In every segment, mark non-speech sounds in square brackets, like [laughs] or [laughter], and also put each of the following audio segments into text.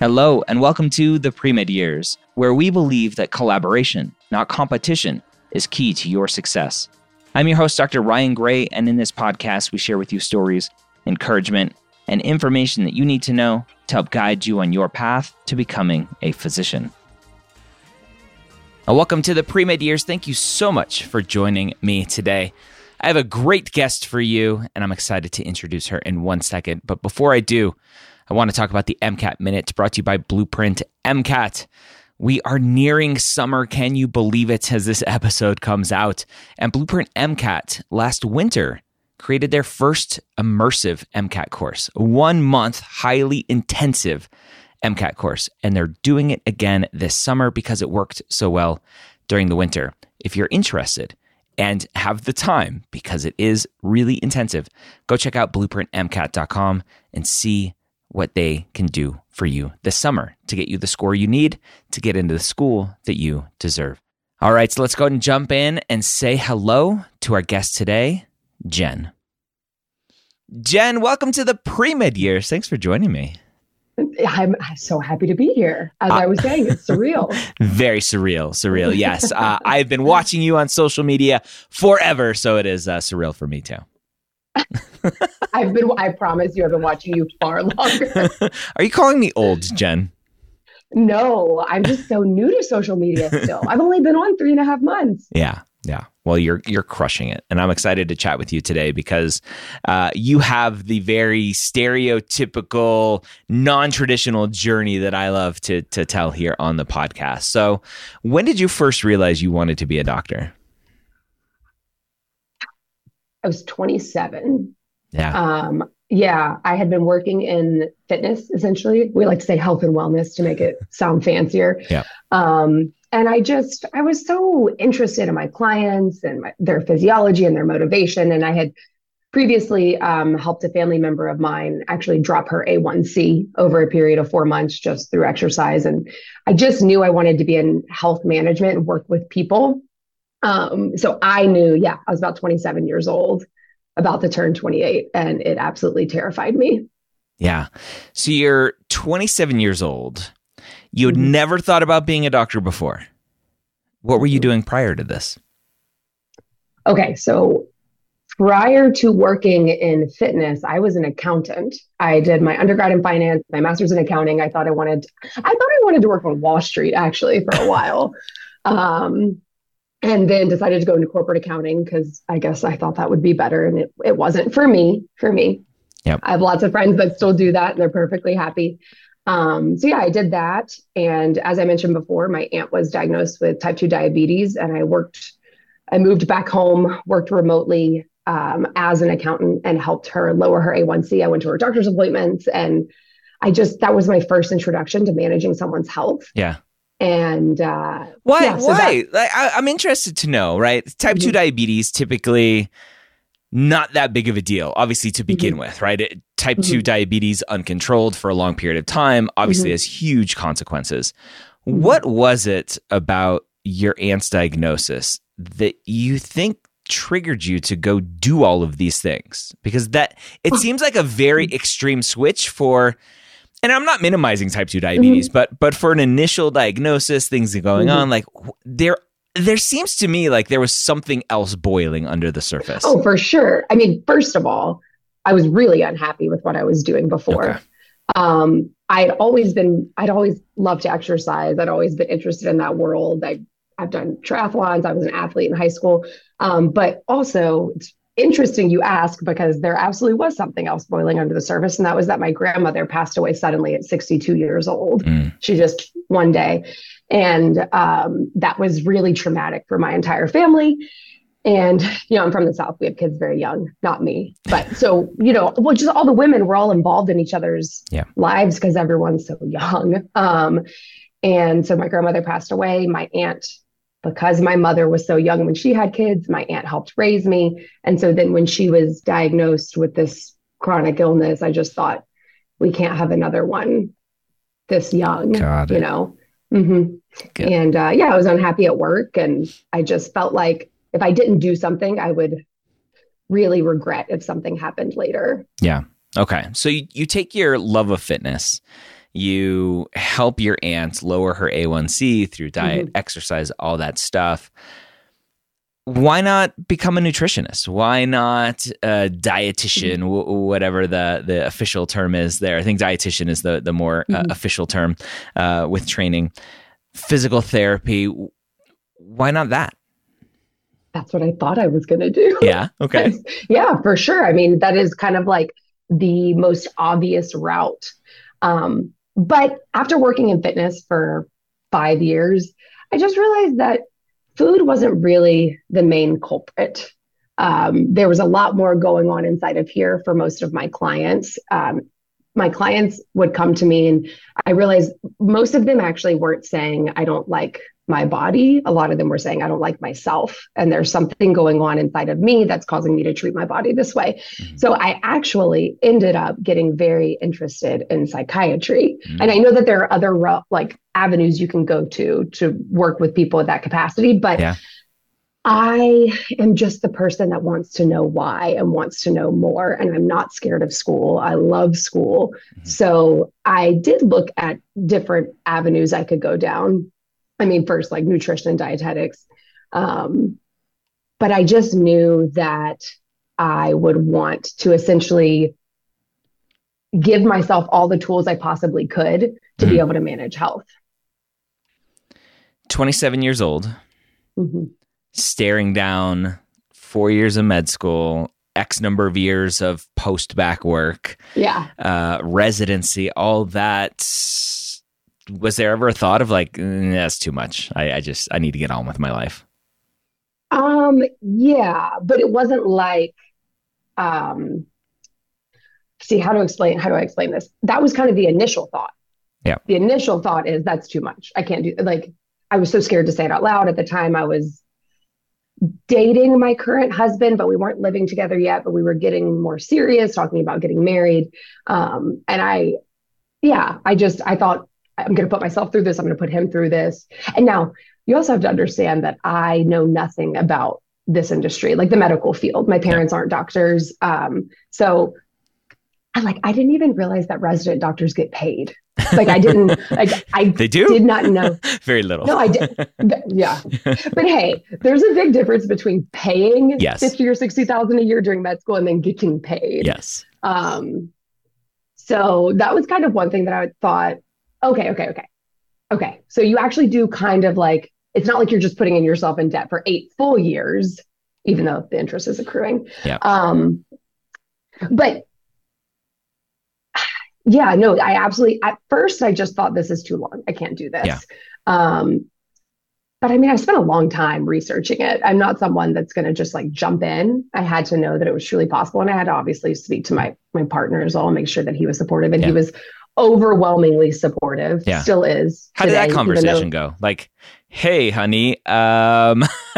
Hello, and welcome to the Pre-Med Years, where we believe that collaboration, not competition, is key to your success. I'm your host, Dr. Ryan Gray, and in this podcast, we share with you stories, encouragement, and information that you need to know to help guide you on your path to becoming a physician. Well, welcome to the Pre-Med Years. Thank you so much for joining me today. I have a great guest for you, and I'm excited to introduce her in one second. But before I do, I want to talk about the MCAT Minute brought to you by Blueprint MCAT. We are nearing summer. Can you believe it as this episode comes out? And Blueprint MCAT last winter created their first immersive MCAT course, one month, highly intensive MCAT course. And they're doing it again this summer because it worked so well during the winter. If you're interested and have the time, because it is really intensive, go check out blueprintmcat.com and see what they can do for you this summer to get you the score you need to get into the school that you deserve. All right, so let's go ahead and jump in and say hello to our guest today, Jen. Jen, welcome to the pre med years. Thanks for joining me. I'm so happy to be here. As uh, I was saying, it's surreal. [laughs] Very surreal, surreal. Yes, uh, I've been watching you on social media forever, so it is uh, surreal for me too. [laughs] I've been. I promise you, I've been watching you far longer. [laughs] Are you calling me old, Jen? No, I'm just so new to social media still. I've only been on three and a half months. Yeah, yeah. Well, you're you're crushing it, and I'm excited to chat with you today because uh, you have the very stereotypical, non-traditional journey that I love to to tell here on the podcast. So, when did you first realize you wanted to be a doctor? I was 27. Yeah. Um, yeah, I had been working in fitness essentially. We like to say health and wellness to make it sound fancier. Yeah. Um, and I just, I was so interested in my clients and my, their physiology and their motivation. And I had previously um, helped a family member of mine actually drop her A1C over a period of four months just through exercise. And I just knew I wanted to be in health management and work with people. Um, so I knew, yeah, I was about 27 years old, about to turn 28, and it absolutely terrified me. Yeah. So you're 27 years old. You had mm-hmm. never thought about being a doctor before. What were you doing prior to this? Okay. So prior to working in fitness, I was an accountant. I did my undergrad in finance, my master's in accounting. I thought I wanted, I thought I wanted to work on Wall Street actually for a while. [laughs] Um, and then decided to go into corporate accounting because I guess I thought that would be better. And it, it wasn't for me, for me. Yep. I have lots of friends that still do that and they're perfectly happy. Um, so yeah, I did that. And as I mentioned before, my aunt was diagnosed with type 2 diabetes and I worked, I moved back home, worked remotely um, as an accountant and helped her lower her A1C. I went to her doctor's appointments and I just, that was my first introduction to managing someone's health. Yeah and uh, why? Yeah, so why? That, like, I, am interested to know. Right, type mm-hmm. two diabetes typically not that big of a deal, obviously to begin mm-hmm. with. Right, it, type mm-hmm. two diabetes uncontrolled for a long period of time obviously mm-hmm. has huge consequences. Mm-hmm. What was it about your aunt's diagnosis that you think triggered you to go do all of these things? Because that it seems like a very mm-hmm. extreme switch for and I'm not minimizing type 2 diabetes, mm-hmm. but but for an initial diagnosis, things are going mm-hmm. on, like there there seems to me like there was something else boiling under the surface. Oh, for sure. I mean, first of all, I was really unhappy with what I was doing before. Okay. Um, I'd always been, I'd always loved to exercise. I'd always been interested in that world. I, I've done triathlons. I was an athlete in high school. Um, but also, it's interesting you ask because there absolutely was something else boiling under the surface. And that was that my grandmother passed away suddenly at 62 years old. Mm. She just one day. And um, that was really traumatic for my entire family. And, you know, I'm from the South. We have kids very young, not me. But so, you know, well, just all the women were all involved in each other's yeah. lives because everyone's so young. Um, and so my grandmother passed away. My aunt, because my mother was so young when she had kids, my aunt helped raise me. And so then when she was diagnosed with this chronic illness, I just thought, we can't have another one this young, you know? Mm-hmm. And uh, yeah, I was unhappy at work and I just felt like if I didn't do something, I would really regret if something happened later. Yeah. Okay. So you, you take your love of fitness, you help your aunt lower her A1C through diet, mm-hmm. exercise, all that stuff. Why not become a nutritionist? Why not a dietitian, mm-hmm. w- whatever the, the official term is there? I think dietitian is the, the more uh, mm-hmm. uh, official term uh, with training. Physical therapy, why not that? that's what I thought I was going to do. Yeah. [laughs] Okay. yeah, for sure. I mean, that is kind of like the most obvious route. Um, but after working in fitness for five years, I just realized that food wasn't really the main culprit. Um, there was a lot more going on inside of here for most of my clients. Um, my clients would come to me, and I realized most of them actually weren't saying, I don't like my body. A lot of them were saying, I don't like myself. And there's something going on inside of me that's causing me to treat my body this way. Mm-hmm. So I actually ended up getting very interested in psychiatry. Mm-hmm. And I know that there are other like avenues you can go to to work with people at that capacity, but yeah. I am just the person that wants to know why and wants to know more. And I'm not scared of school. I love school. Mm-hmm. So I did look at different avenues I could go down. I mean, first, like nutrition and dietetics. Um, but I just knew that I would want to essentially give myself all the tools I possibly could to mm-hmm. be able to manage health. 27 years old, mm-hmm. staring down four years of med school, X number of years of post bac work, yeah, uh, residency, all that was there ever a thought of like mm, that's too much. I, I just i need to get on with my life? Um yeah but it wasn't like um see how to explain how do i explain this? That was kind of the initial thought. Yeah. The initial thought is that's too much. I can't do like i was so scared to say it out loud at the time. I was dating my current husband but we weren't living together yet but we were getting more serious talking about getting married. Um and i yeah i just i thought I'm going to put myself through this. I'm going to put him through this. And now you also have to understand that I know nothing about this industry, like the medical field. My parents aren't doctors. Um, so I like, I didn't even realize that resident doctors get paid. Like I didn't, [laughs] like I they do? did not know. [laughs] Very little. No, I did. yeah. [laughs] But hey, there's a big difference between paying yes. 50 or 60,000 a year during med school and then getting paid. Yes. Um, so that was kind of one thing that I thought, Okay, okay, okay. Okay. So you actually do kind of like, it's not like you're just putting in yourself in debt for eight full years, even though the interest is accruing. Yeah. Um, but yeah, no, I absolutely, at first, I just thought this is too long. I can't do this. Yeah. Um, but I mean, I spent a long time researching it. I'm not someone that's going to just like jump in. I had to know that it was truly possible, and I had to obviously speak to my my partner as well, and make sure that he was supportive, and yeah. he was overwhelmingly supportive. Yeah. Still is. How today, did that conversation though, go? Like, hey, honey, um, [laughs]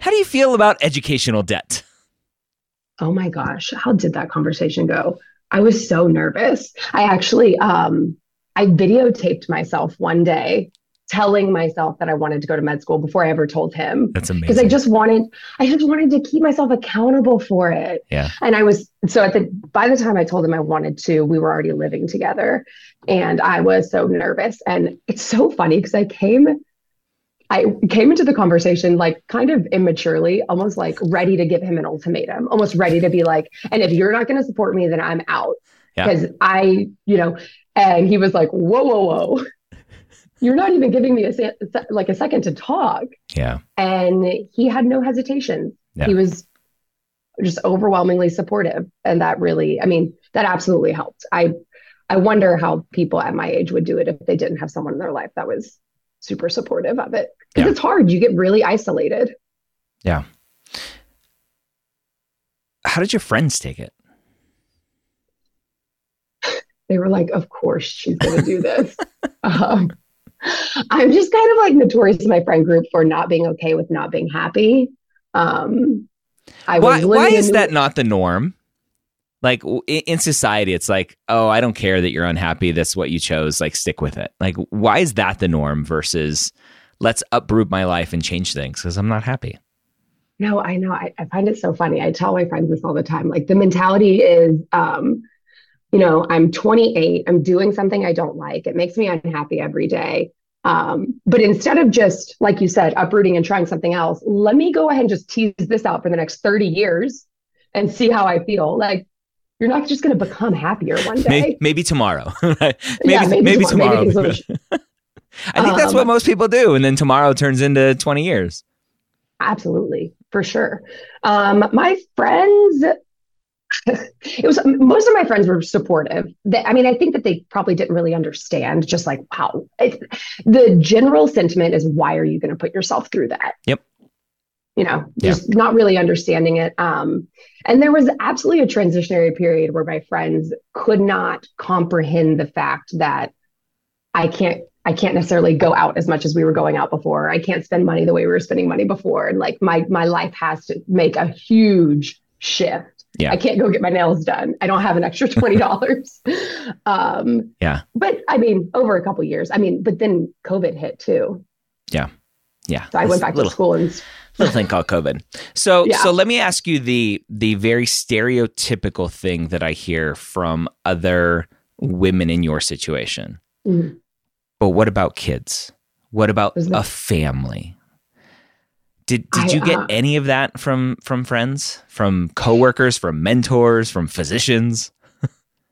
how do you feel about educational debt? Oh my gosh, how did that conversation go? I was so nervous. I actually um I videotaped myself one day telling myself that I wanted to go to med school before I ever told him. That's amazing. Because I just wanted, I just wanted to keep myself accountable for it. Yeah. And I was so at the by the time I told him I wanted to, we were already living together, and I was so nervous. And it's so funny because I came. I came into the conversation like kind of immaturely, almost like ready to give him an ultimatum, almost ready to be like, and if you're not going to support me, then I'm out. Because yeah. I, you know, And he was like, whoa, whoa, whoa. You're not even giving me a se- like a second to talk. Yeah. And he had no hesitation. Yeah. He was just overwhelmingly supportive. And that really, I mean, that absolutely helped. I I wonder how people at my age would do it if they didn't have someone in their life that was super supportive of it. Because Yeah. it's hard. You get really isolated. Yeah. How did your friends take it? They were like, of course she's going to do this. [laughs] um, I'm just kind of like notorious in my friend group for not being okay with not being happy. Um, I Why, why is that not the norm? Like in in society, it's like, oh, I don't care that you're unhappy. That's what you chose. Like, stick with it. Like, why is that the norm versus let's uproot my life and change things because I'm not happy? No, I know. I, I find it so funny. I tell my friends this all the time. Like the mentality is, um, you know, I'm 28, I'm doing something I don't like. It makes me unhappy every day. Um, but instead of just, like you said, uprooting and trying something else, let me go ahead and just tease this out for the next 30 years and see how I feel. Like you're not just going to become happier one day. Maybe, [laughs] maybe tomorrow. maybe, Yeah, maybe, maybe tomorrow. tomorrow. [laughs] I think that's Um, what most people do. And then tomorrow turns into 20 years. Absolutely, for sure. Um, my friends, [laughs] it was most of my friends were supportive. They, I mean, I think that they probably didn't really understand. Just like, wow, it, the general sentiment is, why are you going to put yourself through that? Yep. You know, Yeah. just not really understanding it. Um, and there was absolutely a transitionary period where my friends could not comprehend the fact that I can't I can't necessarily go out as much as we were going out before. I can't spend money the way we were spending money before. And like my my life has to make a huge shift. Yeah. I can't go get my nails done. I don't have an extra [laughs] twenty dollars. um Yeah. but I mean over a couple years. I mean, but then COVID hit too. Yeah. Yeah. So I This went back little, to school and little thing called COVID. So [laughs] Yeah. so let me ask you the the very stereotypical thing that I hear from other women in your situation. Mhm. But what about kids? What about a family? Did did I, you get uh, any of that from from friends, from coworkers, from mentors, from physicians?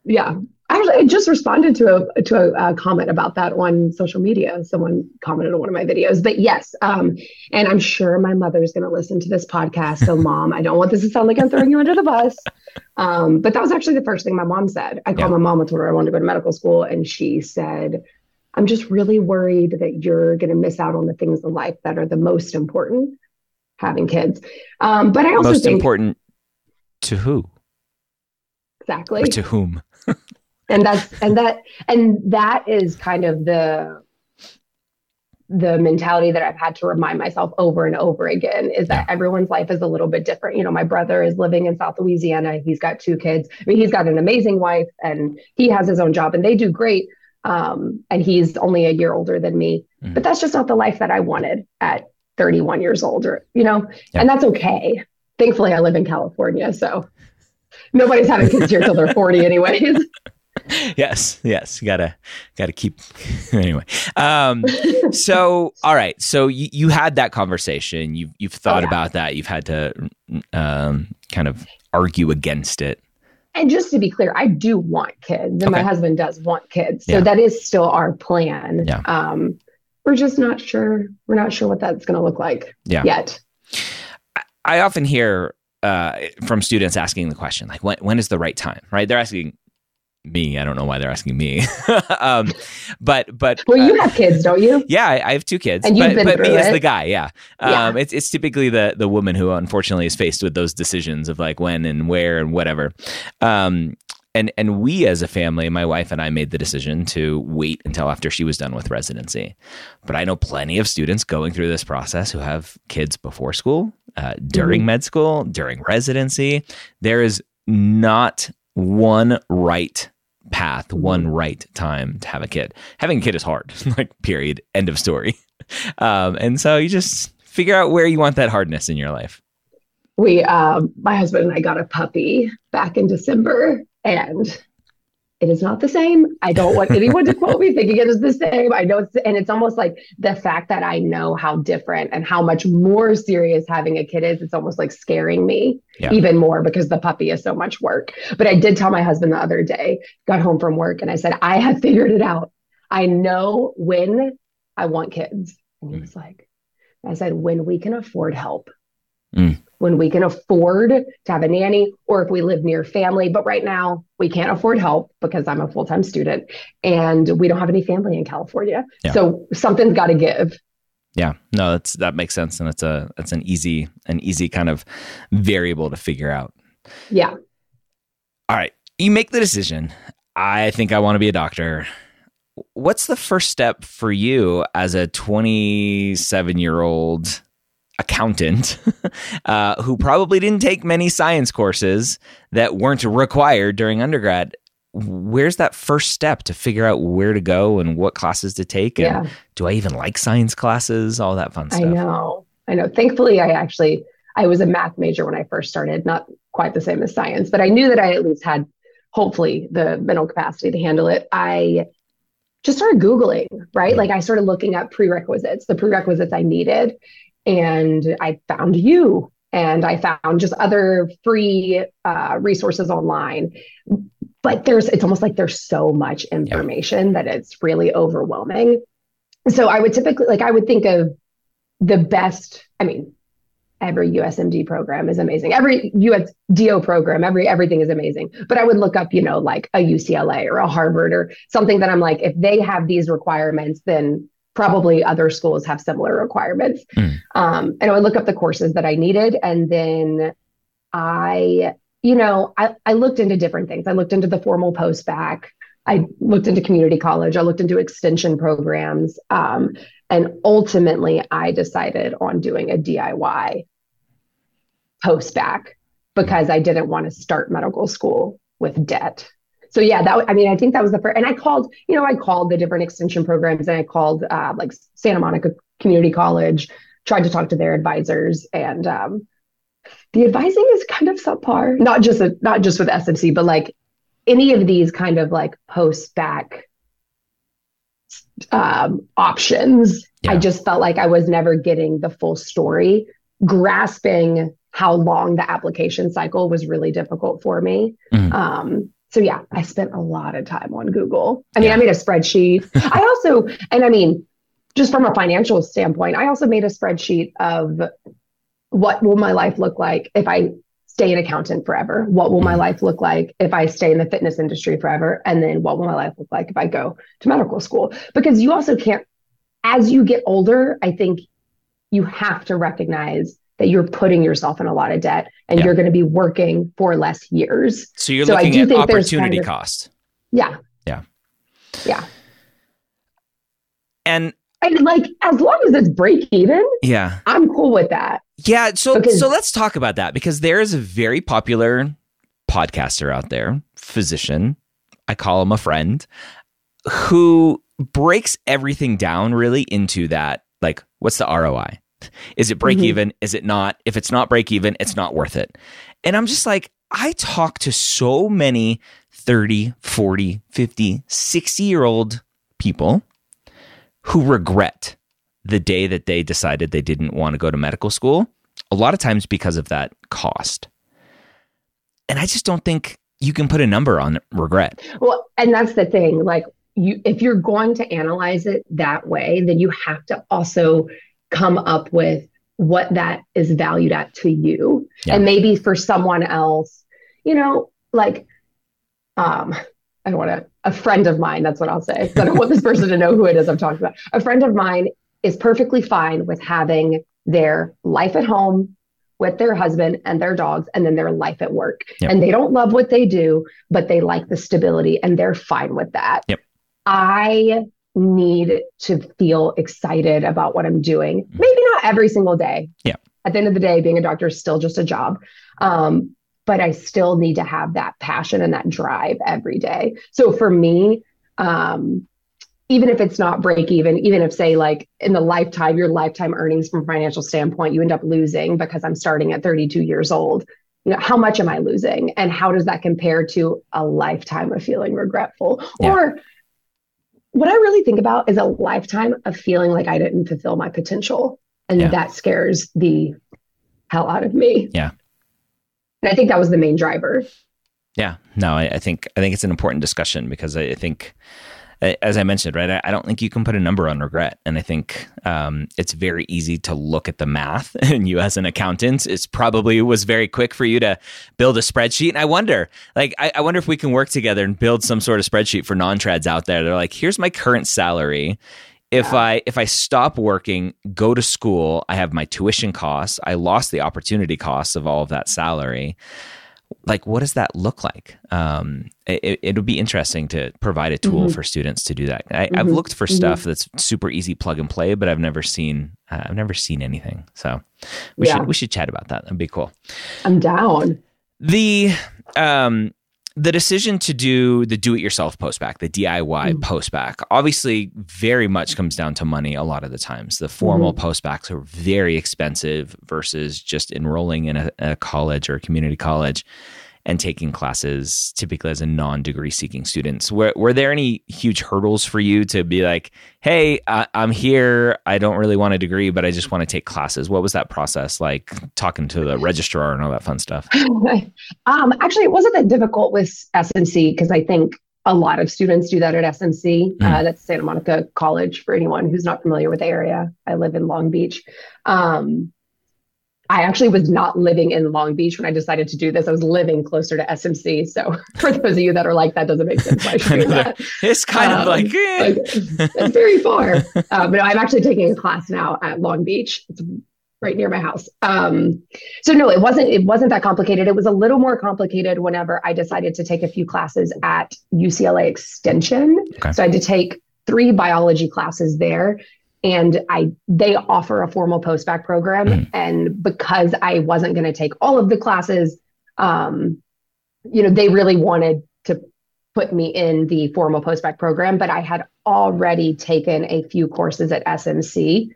yeah. I just responded to a to a, uh comment about that on social media. Someone commented on one of my videos. But yes, um, and I'm sure my mother's going to listen to this podcast. So, [laughs] mom, I don't want this to sound like I'm throwing you under the bus. Um, but that was actually the first thing my mom said. I called Yeah. my mom and told her I wanted to go to medical school, and she said, "I'm just really worried that you're going to miss out on the things in life that are the most important." Having kids, um, but I also Most think important to who exactly or to whom? [laughs] and that's and that and that is kind of the the mentality that I've had to remind myself over and over again is that everyone's life is a little bit different. You know, my brother is living in South Louisiana. He's got two kids. I mean, he's got an amazing wife and he has his own job and they do great. Um, and he's only a year older than me. Mhm. But that's just not the life that I wanted at 31 years old, or you know, Yeah. and that's okay. Thankfully, I live in California, so nobody's having kids here till they're 40 anyways. [laughs] yes, yes. You gotta gotta keep [laughs] anyway. Um, so all right. So you, you had that conversation. You've you've thought Oh, yeah. about that. You've had to um, kind of argue against it. And just to be clear, I do want kids, and my husband does want kids. So Yeah. that is still our plan. Yeah. Um, we're just not sure. We're not sure what that's going to look like Yeah. yet. I often hear uh, from students asking the question, like, when, when is the right time? Right? They're asking me. I don't know why they're asking me. [laughs] um, but, but, Well, you uh, have kids, don't you? [laughs] yeah, I, I have two kids, And you've but, been but me through as the guy, yeah. Yeah. Um, it's, it's typically the, the woman who unfortunately is faced with those decisions of like when and where and whatever. Um, and, and we as a family, my wife and I made the decision to wait until after she was done with residency. But I know plenty of students going through this process who have kids before school, uh, during Mm-hmm. med school, during residency. There is not one right path, one right time to have a kid. Having a kid is hard, [laughs] like, period, end of story. [laughs] Um, and so you just figure out where you want that hardness in your life. We, um, my husband and I got a puppy back in December, and it is not the same. I don't want anyone to [laughs] quote me thinking it is the same. I know it's, and it's almost like the fact that I know how different and how much more serious having a kid is, it's almost like scaring me yeah. even more because the puppy is so much work. But I did tell my husband the other day, got home from work, and I said, I have figured it out. I know when I want kids. And he mm. was like, I said, when we can afford help. Mm when we can afford to have a nanny or if we live near family. But right now, we can't afford help because I'm a full time student and we don't have any family in California. Yeah. So something's got to give. Yeah, no, that's that makes sense, and it's a it's an easy an easy kind of variable to figure out. Yeah. All right, you make the decision. I think I want to be a doctor. What's the first step for you as a 27 year old accountant [laughs] uh, who probably didn't take many science courses that weren't required during undergrad. Where's that first step to figure out where to go and what classes to take? And yeah. do i even like science classes? All that fun stuff. i know. I know. Thankfully i actually i was a math major when i first started not quite the same as science but i knew that i at least had hopefully the mental capacity to handle it. I just started googling right? Like i started looking up prerequisites the prerequisites i needed and I found you and I found just other free uh, resources online. But there's, it's almost like there's so much information that it's really overwhelming. So I would typically, like, I would think of the best, I mean, every USMD program is amazing. Every USDO program, every everything is amazing. But I would look up, you know, like a UCLA or a Harvard or something that I'm like, if they have these requirements, then probably other schools have similar requirements. Mm. Um, and I would look up the courses that I needed. And then I, you know, I, I looked into different things. I looked into the formal post bac. I looked into community college. I looked into extension programs. Um, and ultimately, I decided on doing a DIY post bac because I didn't want to start medical school with debt so yeah, that I mean, I think that was the first. And I called, you know, I called the different extension programs, and I called uh, like Santa Monica Community College, tried to talk to their advisors, and um, the advising is kind of subpar. Not just a, not just with SMC, but like any of these kind of like post bac um, options. Yeah. I just felt like I was never getting the full story, grasping how long the application cycle was really difficult for me. Mm-hmm. Um, so yeah, I spent a lot of time on Google. I mean, yeah. I made a spreadsheet. [laughs] I also, and I mean, just from a financial standpoint, I also made a spreadsheet of what will my life look like if I stay an accountant forever? What will my mm-hmm. life look like if I stay in the fitness industry forever? And then what will my life look like if I go to medical school? Because you also can't, as you get older, I think you have to recognize that you're putting yourself in a lot of debt and yeah. you're going to be working for less years. So you're so looking at opportunity kind of, cost. Yeah. Yeah. Yeah. And and like as long as it's break even, yeah, I'm cool with that. Yeah. So because, so let's talk about that because there is a very popular podcaster out there, physician. I call him a friend, who breaks everything down really into that. Like, what's the ROI? Is it break mm-hmm. even? Is it not? If it's not break even, it's not worth it. And I'm just like, I talk to so many 30, 40, 50, 60 year old people who regret the day that they decided they didn't want to go to medical school, a lot of times because of that cost. And I just don't think you can put a number on regret. Well, and that's the thing. Like, you, if you're going to analyze it that way, then you have to also come up with what that is valued at to you. Yeah. And maybe for someone else, you know, like, um, I don't want to, a friend of mine, that's what I'll say. I don't want this person to know who it is I'm talking about. A friend of mine is perfectly fine with having their life at home with their husband and their dogs and then their life at work. Yep. And they don't love what they do, but they like the stability and they're fine with that. Yep. I need to feel excited about what I'm doing. Mm-hmm. Maybe not every single day. Yeah. At the end of the day, being a doctor is still just a job. Um, but I still need to have that passion and that drive every day. So for me, um, even if it's not break even, even if say like in the lifetime, your lifetime earnings from financial standpoint, you end up losing because I'm starting at 32 years old. you know, how much am I losing? And how does that compare to a lifetime of feeling regretful? Yeah. Or what I really think about is a lifetime of feeling like I didn't fulfill my potential. And yeah. that scares the hell out of me. Yeah. And I think that was the main driver. Yeah. No, I, I think I think it's an important discussion because I, I think as I mentioned, right, I, don't think you can put a number on regret. And I think um, it's very easy to look at the math. [laughs] And you, as an accountant, it's probably was very quick for you to build a spreadsheet. And I wonder, like, I, I wonder if we can work together and build some sort of spreadsheet for non trads out there. They're like, here's my current salary. If. I if I stop working, go to school, I have my tuition costs. I lost the opportunity costs of all of that salary like what does that look like um, it, it would be interesting to provide a tool mm-hmm. for students to do that I, have mm-hmm. looked for mm-hmm. stuff that's super easy plug and play but i've never seen uh, i've never seen anything so we yeah. should we should chat about that that'd be cool i'm down the um the decision to do the do-it-yourself postbac, the DIY mm. postbac, obviously very much comes down to money a lot of the times. The formal mm-hmm. postbacs are very expensive versus just enrolling in a, a college or a community college and taking classes typically as a non-degree seeking students were, were there any huge hurdles for you to be like hey I, i'm here. I don't really want a degree but i just want to take classes. What was that process like talking to the registrar and all that fun stuff? [laughs] Um, actually it wasn't that difficult with smc because i think a lot of students do that at smc mm. uh, that's santa monica college for anyone who's not familiar with the area. I live in long beach. Um, I actually was not living in Long Beach when I decided to do this. I was living closer to SMC. So [laughs] for those of you that are like, that doesn't make sense. Why should [laughs] do that? [laughs] It's kind um, of like, eh. like, it's very far. Uh, but I'm actually taking a class now at Long Beach. It's right near my house. Um, so no, it wasn't. It wasn't that complicated. It was a little more complicated whenever I decided to take a few classes at UCLA Extension. Okay. So I had to take three biology classes there and I they offer a formal postbac program. Mm. And because I wasn't going to take all of the classes, um, you know, they really wanted to put me in the formal postbac program, but I had already taken a few courses at SMC.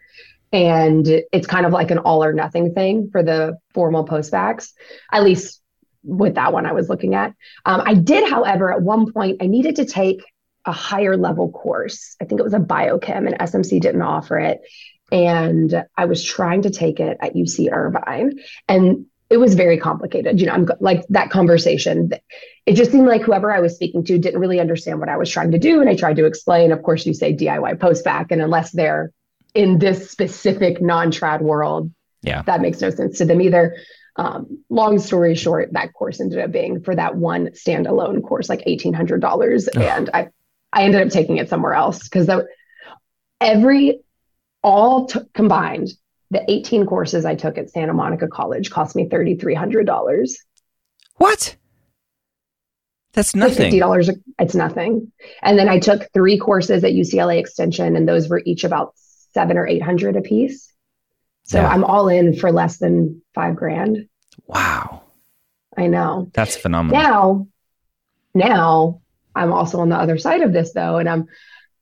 And it's kind of like an all or nothing thing for the formal postbacs, at least with that one I was looking at. Um, I did, however, at one point, I needed to take a higher level course. I think it was a biochem, and SMC didn't offer it. And I was trying to take it at UC Irvine. And it was very complicated. You know, I'm like that conversation. It just seemed like whoever I was speaking to didn't really understand what I was trying to do. And I tried to explain. Of course, you say DIY postbac, and unless they're in this specific non-trad world, yeah, that makes no sense to them either. Um, long story short, that course ended up being for that one standalone course like eighteen hundred dollars, and I I ended up taking it somewhere else because every all t- combined, the 18 courses I took at Santa Monica College cost me $3,300. What? That's nothing. $50, it's nothing. And then I took three courses at UCLA Extension, and those were each about seven or 800 a piece. So yeah. I'm all in for less than five grand. Wow. I know. That's phenomenal. Now, now I'm also on the other side of this though, and I'm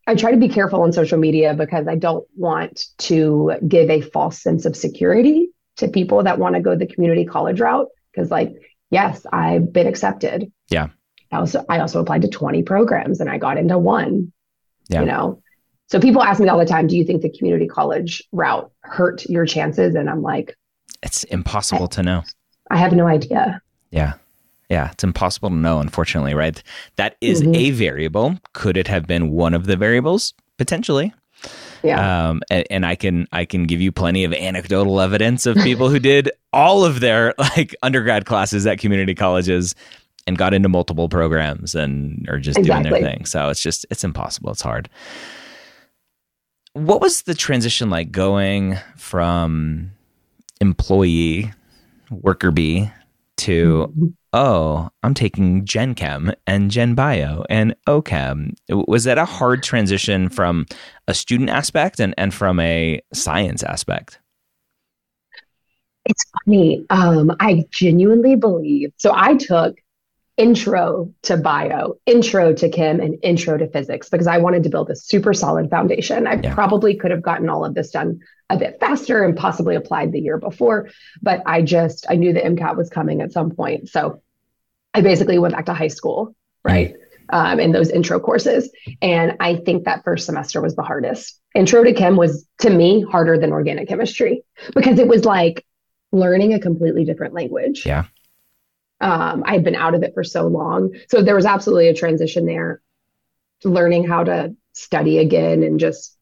I try to be careful on social media because I don't want to give a false sense of security to people that want to go the community college route. Because like, yes, I've been accepted. Yeah. I also I also applied to 20 programs and I got into one. Yeah. You know. So people ask me all the time, do you think the community college route hurt your chances? And I'm like, it's impossible to know. I have no idea. Yeah. Yeah, it's impossible to know, unfortunately, right? That is mm-hmm. a variable. Could it have been one of the variables? Potentially. Yeah. Um, and, and, I can I can give you plenty of anecdotal evidence of people who did all of their [laughs] like undergrad classes at community colleges and got into multiple programs and are just exactly. doing their thing. So it's just it's impossible. It's hard. What was the transition like going from employee worker bee to mm-hmm oh, I'm taking Gen Chem and Gen Bio and OChem. Was that a hard transition from a student aspect and, and from a science aspect? It's funny. Um, I genuinely believe. So I took intro to bio, intro to chem, and intro to physics because I wanted to build a super solid foundation. I yeah. probably could have gotten all of this done a bit faster and possibly applied the year before, but I just I knew the MCAT was coming at some point. So I basically went back to high school, right? Um, in those intro courses. And I think that first semester was the hardest. Intro to chem was, to me, harder than organic chemistry because it was like learning a completely different language. Yeah. Um, I had been out of it for so long. So there was absolutely a transition there, learning how to study again and just,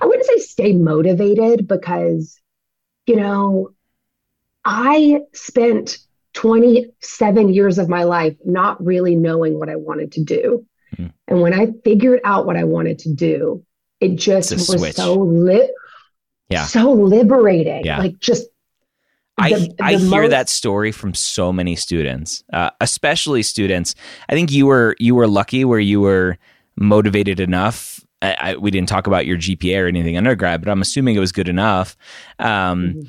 I wouldn't say stay motivated because, you know, I spent 27 years of my life not really knowing what I wanted to do. Mm. And when I figured out what I wanted to do, it just was switch. so lit. Yeah. So liberating. Yeah. Like just I, the, the I hear most... that story from so many students, uh, especially students. I think you were you were lucky where you were motivated enough. I, I, we didn't talk about your GPA or anything undergrad, but I'm assuming it was good enough. Um, mm-hmm.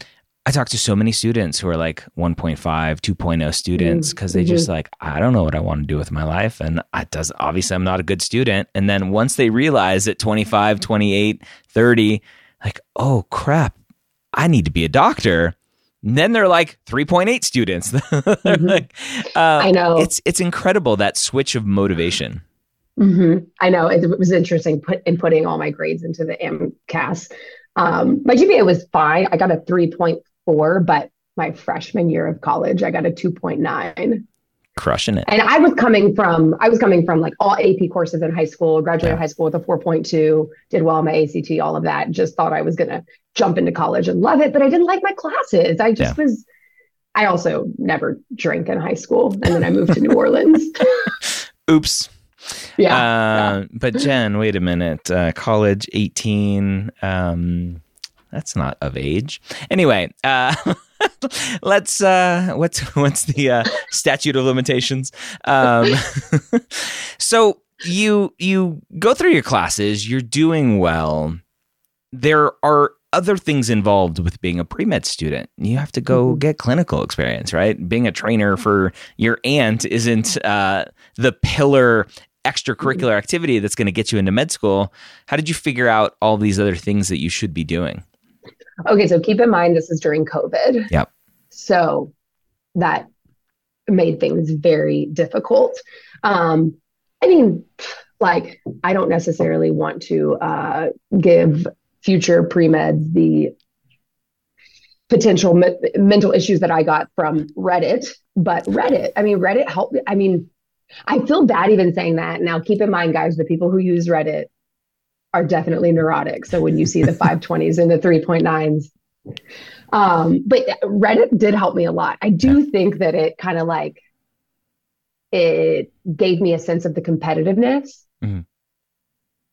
I talk to so many students who are like 1.5, 2.0 students because mm-hmm. they just like, I don't know what I want to do with my life. And I does obviously I'm not a good student. And then once they realize at 25, 28, 30, like, oh crap, I need to be a doctor then they're like 3.8 students. [laughs] mm-hmm. like, uh, I know it's it's incredible that switch of motivation. Mm-hmm. I know it, was interesting put in putting all my grades into the AMCAS. Um, my GPA was fine. I got a 3.4, but my freshman year of college, I got a 2.9 crushing it. And I was coming from I was coming from like all AP courses in high school, graduated yeah. high school with a 4.2, did well on my ACT, all of that. Just thought I was gonna jump into college and love it, but I didn't like my classes. I just yeah. was I also never drank in high school and then I moved to New Orleans. [laughs] Oops. Yeah, uh, yeah, But Jen, wait a minute. Uh, college 18 um that's not of age. Anyway, uh [laughs] let's uh what's what's the uh statute of limitations um [laughs] so you you go through your classes you're doing well there are other things involved with being a pre-med student you have to go mm-hmm. get clinical experience right being a trainer for your aunt isn't uh the pillar extracurricular activity that's going to get you into med school how did you figure out all these other things that you should be doing Okay, so keep in mind this is during COVID. Yep. So that made things very difficult. Um, I mean, like, I don't necessarily want to uh, give future pre meds the potential me- mental issues that I got from Reddit, but Reddit, I mean, Reddit helped. I mean, I feel bad even saying that. Now, keep in mind, guys, the people who use Reddit are definitely neurotic. So when you see the [laughs] 520s and the 3.9s, um, but Reddit did help me a lot. I do think that it kind of like it gave me a sense of the competitiveness mm-hmm.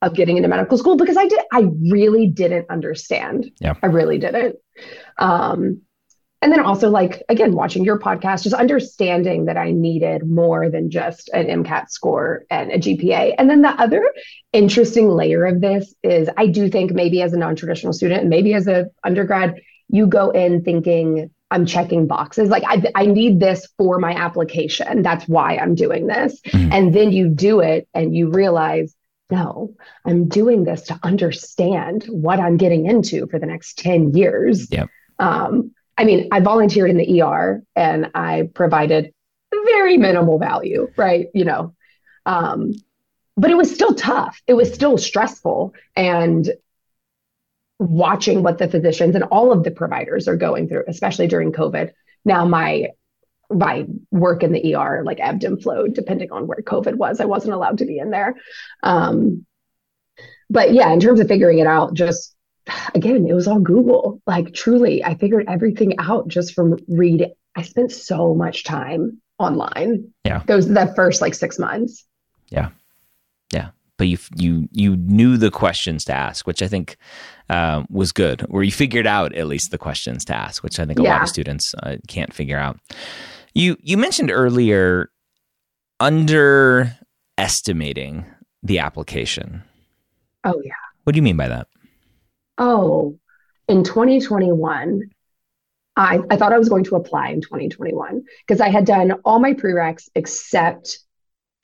of getting into medical school because I did I really didn't understand. Yeah. I really didn't. Um, and then also like again watching your podcast just understanding that i needed more than just an mcat score and a gpa and then the other interesting layer of this is i do think maybe as a non-traditional student maybe as a undergrad you go in thinking i'm checking boxes like i, I need this for my application that's why i'm doing this mm-hmm. and then you do it and you realize no, I'm doing this to understand what I'm getting into for the next 10 years. Yep. Um, I mean, I volunteered in the ER and I provided very minimal value, right? You know, um, but it was still tough. It was still stressful. And watching what the physicians and all of the providers are going through, especially during COVID. Now, my my work in the ER like ebbed and flowed depending on where COVID was. I wasn't allowed to be in there. Um, but yeah, in terms of figuring it out, just again, it was all Google. Like truly, I figured everything out just from reading. I spent so much time online. Yeah. Those the first like six months. Yeah. Yeah. But you you you knew the questions to ask, which I think um, was good. Where you figured out at least the questions to ask, which I think a yeah. lot of students uh, can't figure out. You you mentioned earlier underestimating the application. Oh yeah. What do you mean by that? Oh, in 2021, I, I thought I was going to apply in 2021 because I had done all my prereqs except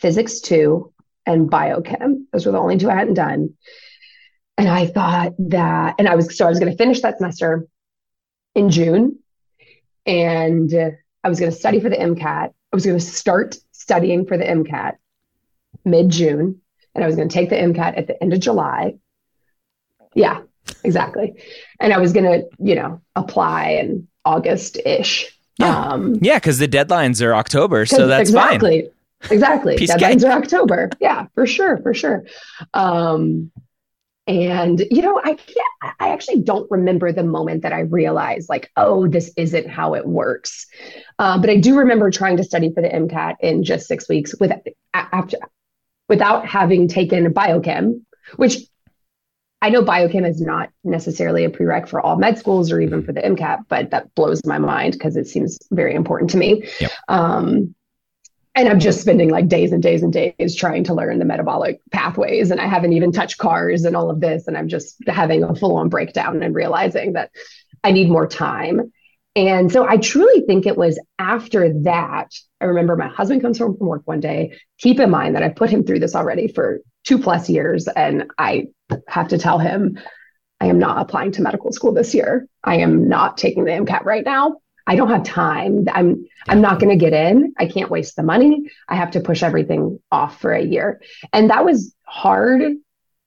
physics two and biochem. Those were the only two I hadn't done. And I thought that, and I was, so I was going to finish that semester in June and I was going to study for the MCAT. I was going to start studying for the MCAT mid June and I was going to take the MCAT at the end of July. Yeah, exactly. And I was going to, you know, apply in August ish. Yeah. Um, yeah, because the deadlines are October, so that's exactly. fine. Exactly. exactly. deadlines are October. Yeah, for sure, for sure. Um, and you know, I can't. I actually don't remember the moment that I realized, like, oh, this isn't how it works. Uh, but I do remember trying to study for the MCAT in just six weeks with after without having taken biochem, which I know biochem is not necessarily a prereq for all med schools or even mm-hmm. for the MCAT, but that blows my mind because it seems very important to me. Yep. Um, and I'm just spending like days and days and days trying to learn the metabolic pathways. And I haven't even touched CARS and all of this. And I'm just having a full on breakdown and realizing that I need more time. And so I truly think it was after that. I remember my husband comes home from work one day. Keep in mind that I put him through this already for two plus years. And I have to tell him, I am not applying to medical school this year. I am not taking the MCAT right now. I don't have time. I'm I'm not going to get in. I can't waste the money. I have to push everything off for a year. And that was hard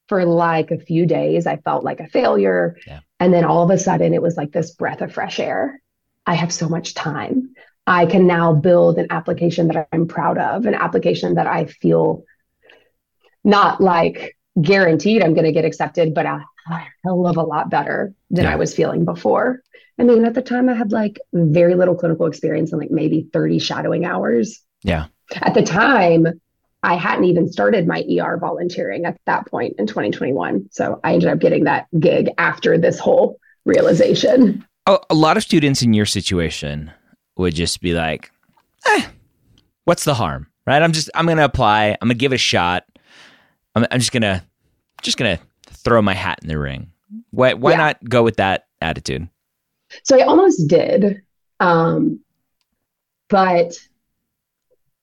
for like a few days. I felt like a failure. Yeah. And then all of a sudden it was like this breath of fresh air. I have so much time. I can now build an application that I'm proud of, an application that I feel not like guaranteed I'm going to get accepted, but a hell of a lot better than yeah. I was feeling before. I mean, at the time, I had like very little clinical experience and like maybe 30 shadowing hours. Yeah. At the time, I hadn't even started my ER volunteering at that point in 2021. So I ended up getting that gig after this whole realization. A, a lot of students in your situation would just be like, eh, what's the harm? Right? I'm just, I'm going to apply. I'm going to give it a shot. I'm, I'm just to, just to throw my hat in the ring. Why, why yeah. not go with that attitude? So I almost did. Um, but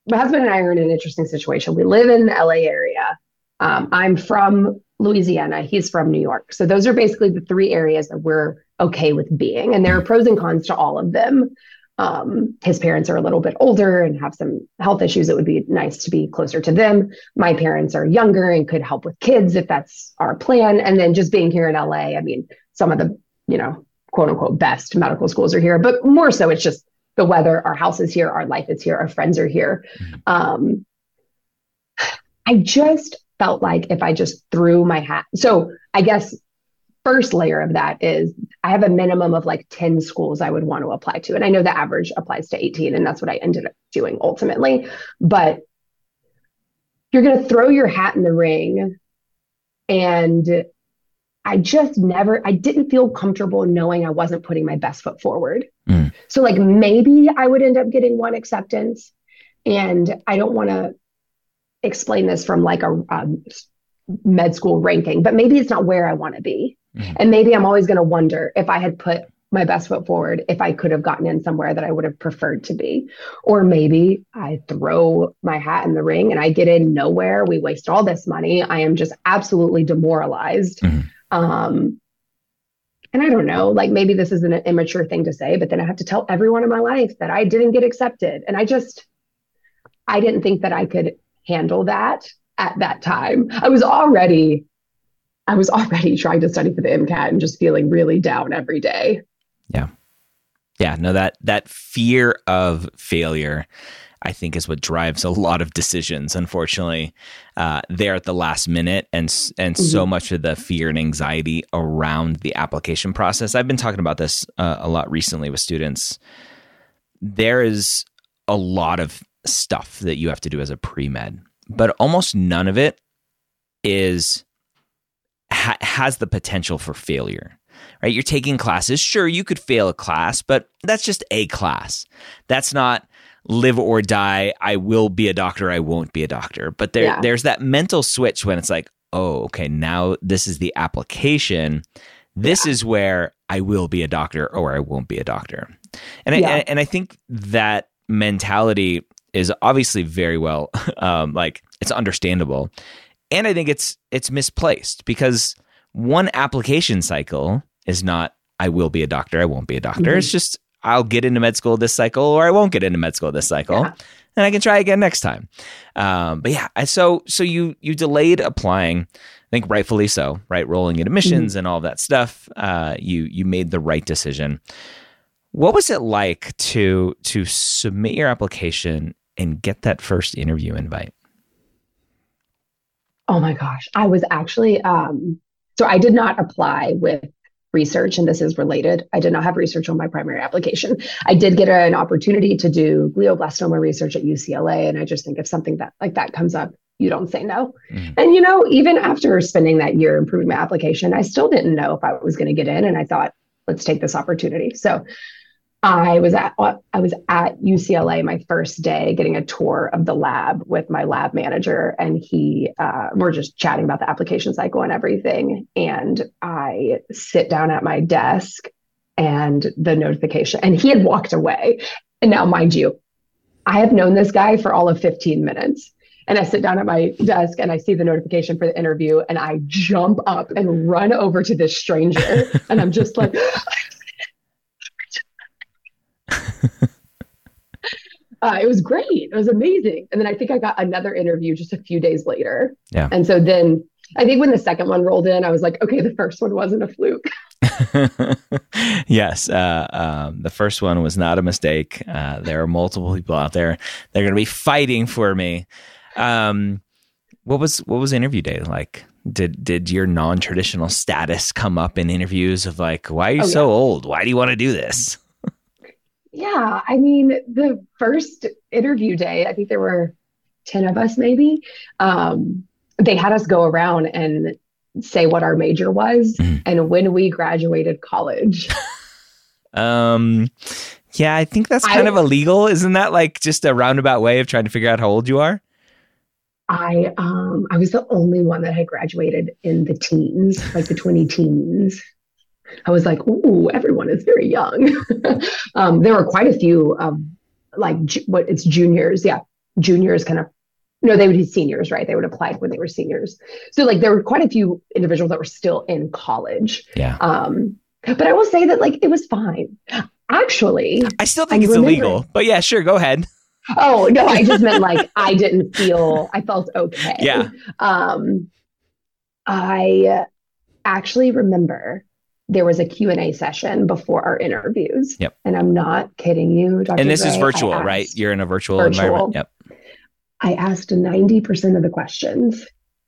my husband and I are in an interesting situation. We live in the LA area. Um, I'm from Louisiana. He's from New York. So those are basically the three areas that we're okay with being. And there are pros and cons to all of them. Um, his parents are a little bit older and have some health issues. It would be nice to be closer to them. My parents are younger and could help with kids if that's our plan. And then just being here in LA, I mean, some of the, you know, quote unquote best medical schools are here, but more so it's just the weather, our house is here, our life is here, our friends are here. Mm-hmm. Um, I just felt like if I just threw my hat, so I guess first layer of that is I have a minimum of like 10 schools I would want to apply to. And I know the average applies to 18, and that's what I ended up doing ultimately. But you're going to throw your hat in the ring and I just never, I didn't feel comfortable knowing I wasn't putting my best foot forward. Mm. So, like, maybe I would end up getting one acceptance. And I don't want to explain this from like a um, med school ranking, but maybe it's not where I want to be. Mm. And maybe I'm always going to wonder if I had put my best foot forward, if I could have gotten in somewhere that I would have preferred to be. Or maybe I throw my hat in the ring and I get in nowhere. We waste all this money. I am just absolutely demoralized. Mm. Um, and I don't know, like maybe this is an immature thing to say, but then I have to tell everyone in my life that I didn't get accepted. And I just, I didn't think that I could handle that at that time. I was already, I was [laughs] already trying to study for the MCAT and just feeling really down every day. Yeah. Yeah. No, that, that fear of failure I think is what drives a lot of decisions. Unfortunately, uh, there at the last minute, and and mm-hmm. so much of the fear and anxiety around the application process. I've been talking about this uh, a lot recently with students. There is a lot of stuff that you have to do as a pre med, but almost none of it is ha- has the potential for failure right? You're taking classes. Sure, you could fail a class, but that's just a class. That's not live or die. I will be a doctor. I won't be a doctor. But there, yeah. there's that mental switch when it's like, oh, okay, now this is the application. This yeah. is where I will be a doctor or I won't be a doctor. And yeah. I and, I think that mentality is obviously very well [laughs] um, like it's understandable. And I think it's it's misplaced because one application cycle is not I will be a doctor, I won't be a doctor. Mm-hmm. It's just I'll get into med school this cycle or I won't get into med school this cycle. Yeah. And I can try again next time. Um, but yeah, so so you you delayed applying I think rightfully so, right? Rolling in admissions mm-hmm. and all that stuff. Uh, you you made the right decision. What was it like to to submit your application and get that first interview invite? Oh my gosh, I was actually um, so I did not apply with research, and this is related. I did not have research on my primary application. I did get an opportunity to do glioblastoma research at UCLA, and I just think if something that like that comes up, you don't say no. Mm. And you know, even after spending that year improving my application, I still didn't know if I was going to get in, and I thought, let's take this opportunity. So I was at I was at UCLA my first day getting a tour of the lab with my lab manager, and he uh, we're just chatting about the application cycle and everything. And I sit down at my desk, and the notification, and he had walked away. And now, mind you, I have known this guy for all of 15 minutes. And I sit down at my desk and I see the notification for the interview, and I jump up and run over to this stranger, and I'm just like. [laughs] uh, it was great. It was amazing. And then I think I got another interview just a few days later. Yeah. And so then I think when the second one rolled in, I was like, okay, the first one wasn't a fluke. [laughs] [laughs] yes. Uh, um, the first one was not a mistake. Uh, there are multiple people out there. They're going to be fighting for me. Um, what was what was interview day like? Did did your non traditional status come up in interviews of like, why are you oh, so yeah. old? Why do you want to do this? Yeah, I mean, the first interview day, I think there were 10 of us maybe. Um, they had us go around and say what our major was mm. and when we graduated college. [laughs] um yeah, I think that's kind I, of illegal. Isn't that like just a roundabout way of trying to figure out how old you are? I um I was the only one that had graduated in the teens, like the 20 teens. I was like, ooh, everyone is very young. [laughs] um, there were quite a few of like what it's juniors. Yeah. Juniors kind of, no, they would be seniors, right? They would apply when they were seniors. So like there were quite a few individuals that were still in college. Yeah. Um, but I will say that like it was fine. Actually, I still think I it's illegal, but yeah, sure, go ahead. Oh no, I just meant [laughs] like I didn't feel I felt okay. Yeah. Um I actually remember there was a Q&A session before our interviews. Yep. And I'm not kidding you, Dr. And this Gray, is virtual, right? You're in a virtual, virtual, environment. Yep. I asked 90% of the questions.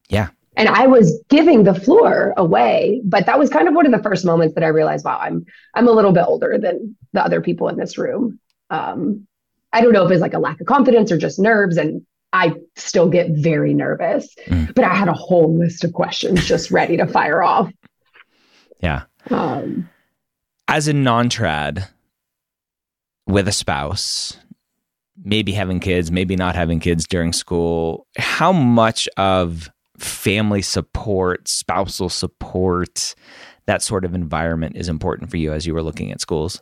Yeah. And I was giving the floor away, but that was kind of one of the first moments that I realized, wow, I'm I'm a little bit older than the other people in this room. Um, I don't know if it's like a lack of confidence or just nerves, and I still get very nervous. Mm. But I had a whole list of questions just ready to fire off. Yeah. Um, As a non trad with a spouse, maybe having kids, maybe not having kids during school, how much of family support, spousal support, that sort of environment is important for you as you were looking at schools?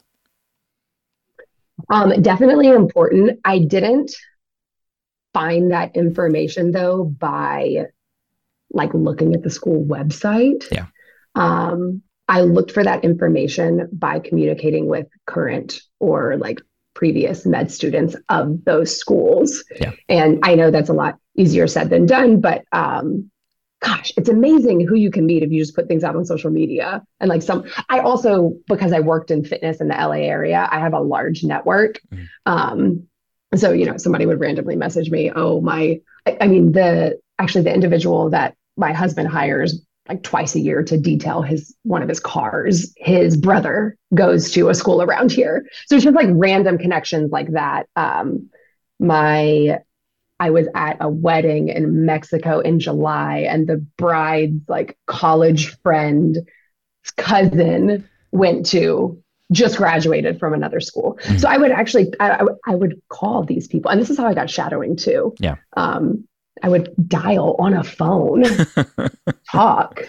Um, definitely important. I didn't find that information though by like looking at the school website. Yeah. Um, I looked for that information by communicating with current or like previous med students of those schools. Yeah. And I know that's a lot easier said than done, but um, gosh, it's amazing who you can meet if you just put things out on social media. And like some, I also, because I worked in fitness in the LA area, I have a large network. Mm-hmm. Um, so, you know, somebody would randomly message me, oh, my, I, I mean, the actually the individual that my husband hires like twice a year to detail his one of his cars. His brother goes to a school around here. So it's just like random connections like that. Um, my I was at a wedding in Mexico in July, and the bride's like college friend cousin went to just graduated from another school. Mm-hmm. So I would actually I, I, would call these people, and this is how I got shadowing too. Yeah. Um, I would dial on a phone, [laughs] talk.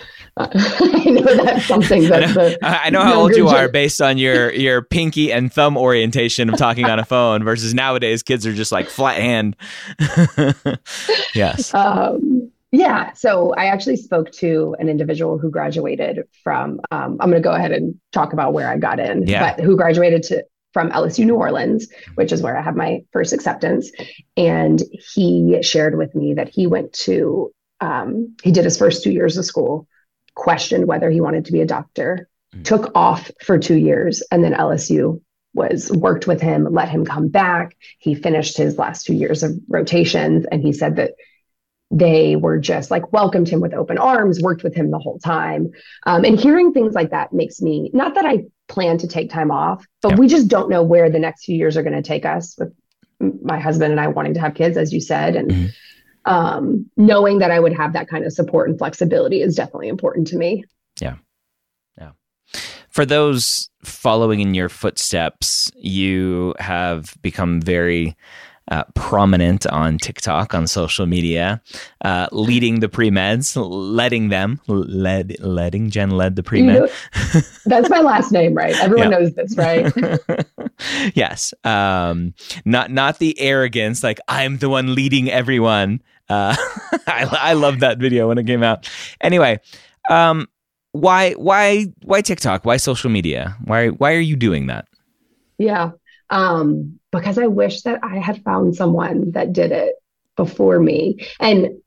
[laughs] I know that's something that I know, I know how old you are based on your your pinky and thumb orientation of talking on a phone versus nowadays kids are just like flat hand. [laughs] yes. Um, yeah. So I actually spoke to an individual who graduated from. Um, I'm going to go ahead and talk about where I got in, yeah. but who graduated to from LSU New Orleans, which is where I have my first acceptance. And he shared with me that he went to, um, he did his first two years of school, questioned whether he wanted to be a doctor, mm-hmm. took off for two years, and then LSU was worked with him, let him come back. He finished his last two years of rotations, and he said that they were just like welcomed him with open arms, worked with him the whole time. Um, and hearing things like that makes me not that I plan to take time off, but yep. we just don't know where the next few years are going to take us with my husband and I wanting to have kids, as you said. And mm-hmm. um, knowing that I would have that kind of support and flexibility is definitely important to me. Yeah. Yeah. For those following in your footsteps, you have become very uh, prominent on TikTok, on social media, uh, leading the pre meds, letting them, led, letting Jen led the pre med. That's my last name, right? [laughs] Everyone knows this, right? [laughs] [laughs] yes. Um, not not the arrogance, like I'm the one leading everyone. Uh, I I love that video when it came out. Anyway, um, why why why TikTok? Why social media? Why why are you doing that? Yeah um, because I wish that I had found someone that did it before me. And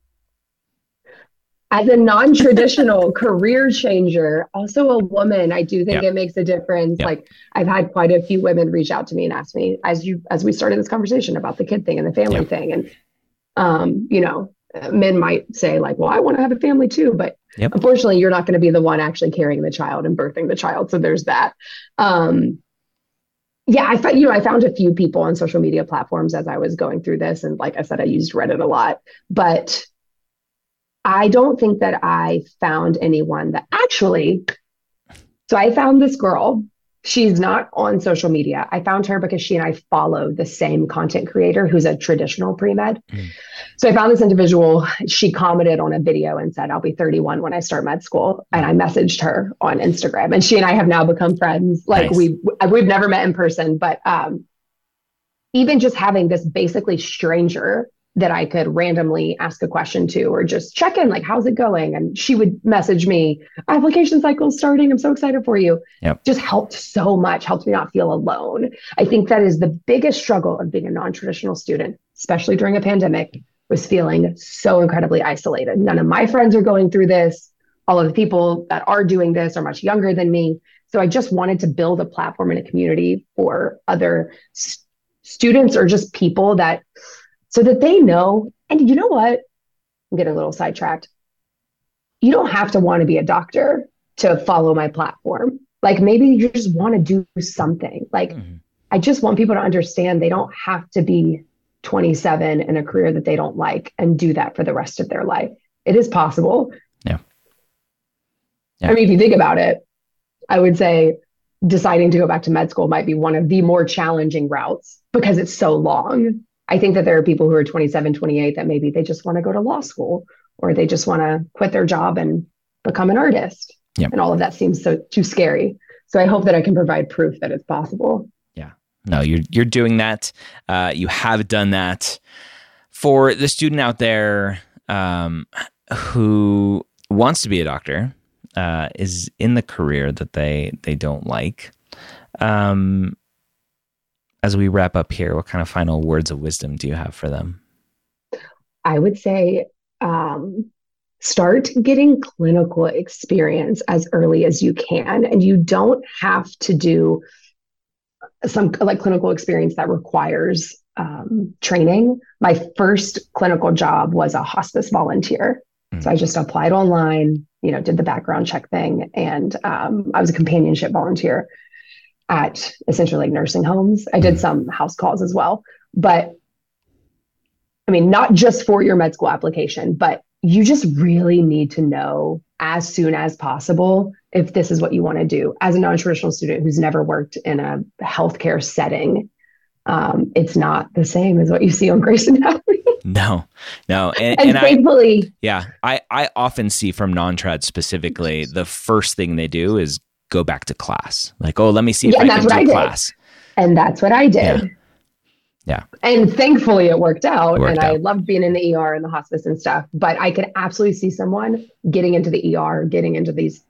as a non-traditional [laughs] career changer, also a woman, I do think it makes a difference. Like I've had quite a few women reach out to me and ask me as you as we started this conversation about the kid thing and the family thing. And um, you know, men might say like, well, I want to have a family too, but yep. unfortunately, you're not going to be the one actually carrying the child and birthing the child. So there's that. Um, yeah, I found you know I found a few people on social media platforms as I was going through this, and like I said, I used Reddit a lot, but I don't think that I found anyone that actually. So I found this girl She's not on social media. I found her because she and I follow the same content creator who's a traditional pre med. Mm. So I found this individual. She commented on a video and said, I'll be 31 when I start med school. And I messaged her on Instagram. And she and I have now become friends. Like nice. we we've never met in person, but um, even just having this basically stranger that I could randomly ask a question to or just check in, like, how's it going? And she would message me, application cycle starting. I'm so excited for you. Yep. Just helped so much, helped me not feel alone. I think that is the biggest struggle of being a non traditional student, especially during a pandemic, was feeling so incredibly isolated. None of my friends are going through this. All of the people that are doing this are much younger than me. So I just wanted to build a platform and a community for other st- students or just people that so that they know. And you know what? I'm getting a little sidetracked. You don't have to want to be a doctor to follow my platform. Like maybe you just want to do something. Like mm-hmm. I just want people to understand they don't have to be 27 in a career that they don't like and do that for the rest of their life. It is possible. Yeah. yeah. I mean, if you think about it, I would say deciding to go back to med school might be one of the more challenging routes because it's so long. I think that there are people who are 27, 28 that maybe they just want to go to law school or they just want to quit their job and become an artist. Yep. And all of that seems so too scary. So I hope that I can provide proof that it's possible. Yeah. No, you're you're doing that. Uh, you have done that. For the student out there um, who wants to be a doctor, uh, is in the career that they they don't like. Um, as we wrap up here, what kind of final words of wisdom do you have for them? I would say um, start getting clinical experience as early as you can. And you don't have to do some like clinical experience that requires um, training. My first clinical job was a hospice volunteer. Mm-hmm. So I just applied online, you know, did the background check thing, and um, I was a companionship volunteer at essentially like nursing homes. I did some house calls as well, but I mean, not just for your med school application, but you just really need to know as soon as possible if this is what you want to do. As a non traditional student who's never worked in a healthcare setting, um, it's not the same as what you see on [laughs] Grey's Anatomy. No, no, and, and, and I, thankfully, yeah, I I often see from non-trad specifically the first thing they do is go back to class. Like, oh, let me see if Yeah, I can do I did. class. and that's what I did. Yeah. Yeah. And thankfully it worked out. Worked and I out. loved being in the ER and the hospice and stuff. But I could absolutely see someone getting into the ER, getting into these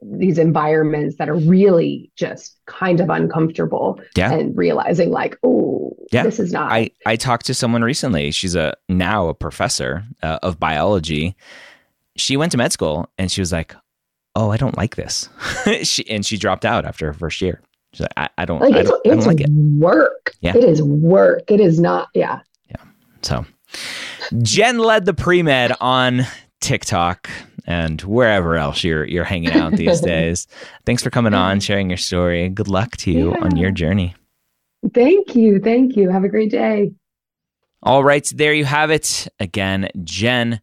these environments that are really just kind of uncomfortable Yeah. and realizing like, oh, Yeah. this is not I, I talked to someone recently. She's a now a professor uh, of biology. She went to med school and she was like, "Oh, I don't like this," [laughs] she, and she dropped out after her first year. She's like, "I, I don't, like I it's, don't, I don't it's like it." work. Yeah. It is work. It is not, yeah. Yeah. So, Jen led the pre med on TikTok and wherever else you're you're hanging out these [laughs] days. Thanks for coming on, sharing your story. Good luck to you on your journey. Thank you. Thank you. Have a great day. All right, there you have it. Again, Jen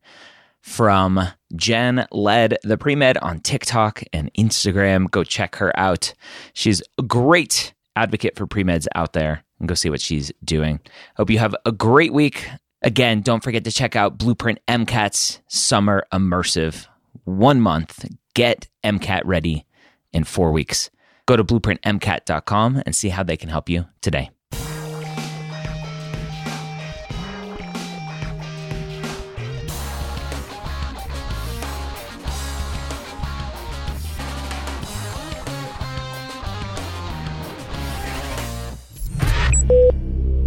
from Jen led the pre med on TikTok and Instagram. Go check her out. She's a great advocate for pre meds out there and go see what she's doing. Hope you have a great week. Again, don't forget to check out Blueprint MCAT's Summer Immersive. One month. Get MCAT ready in four weeks. Go to blueprintmcat.com and see how they can help you today.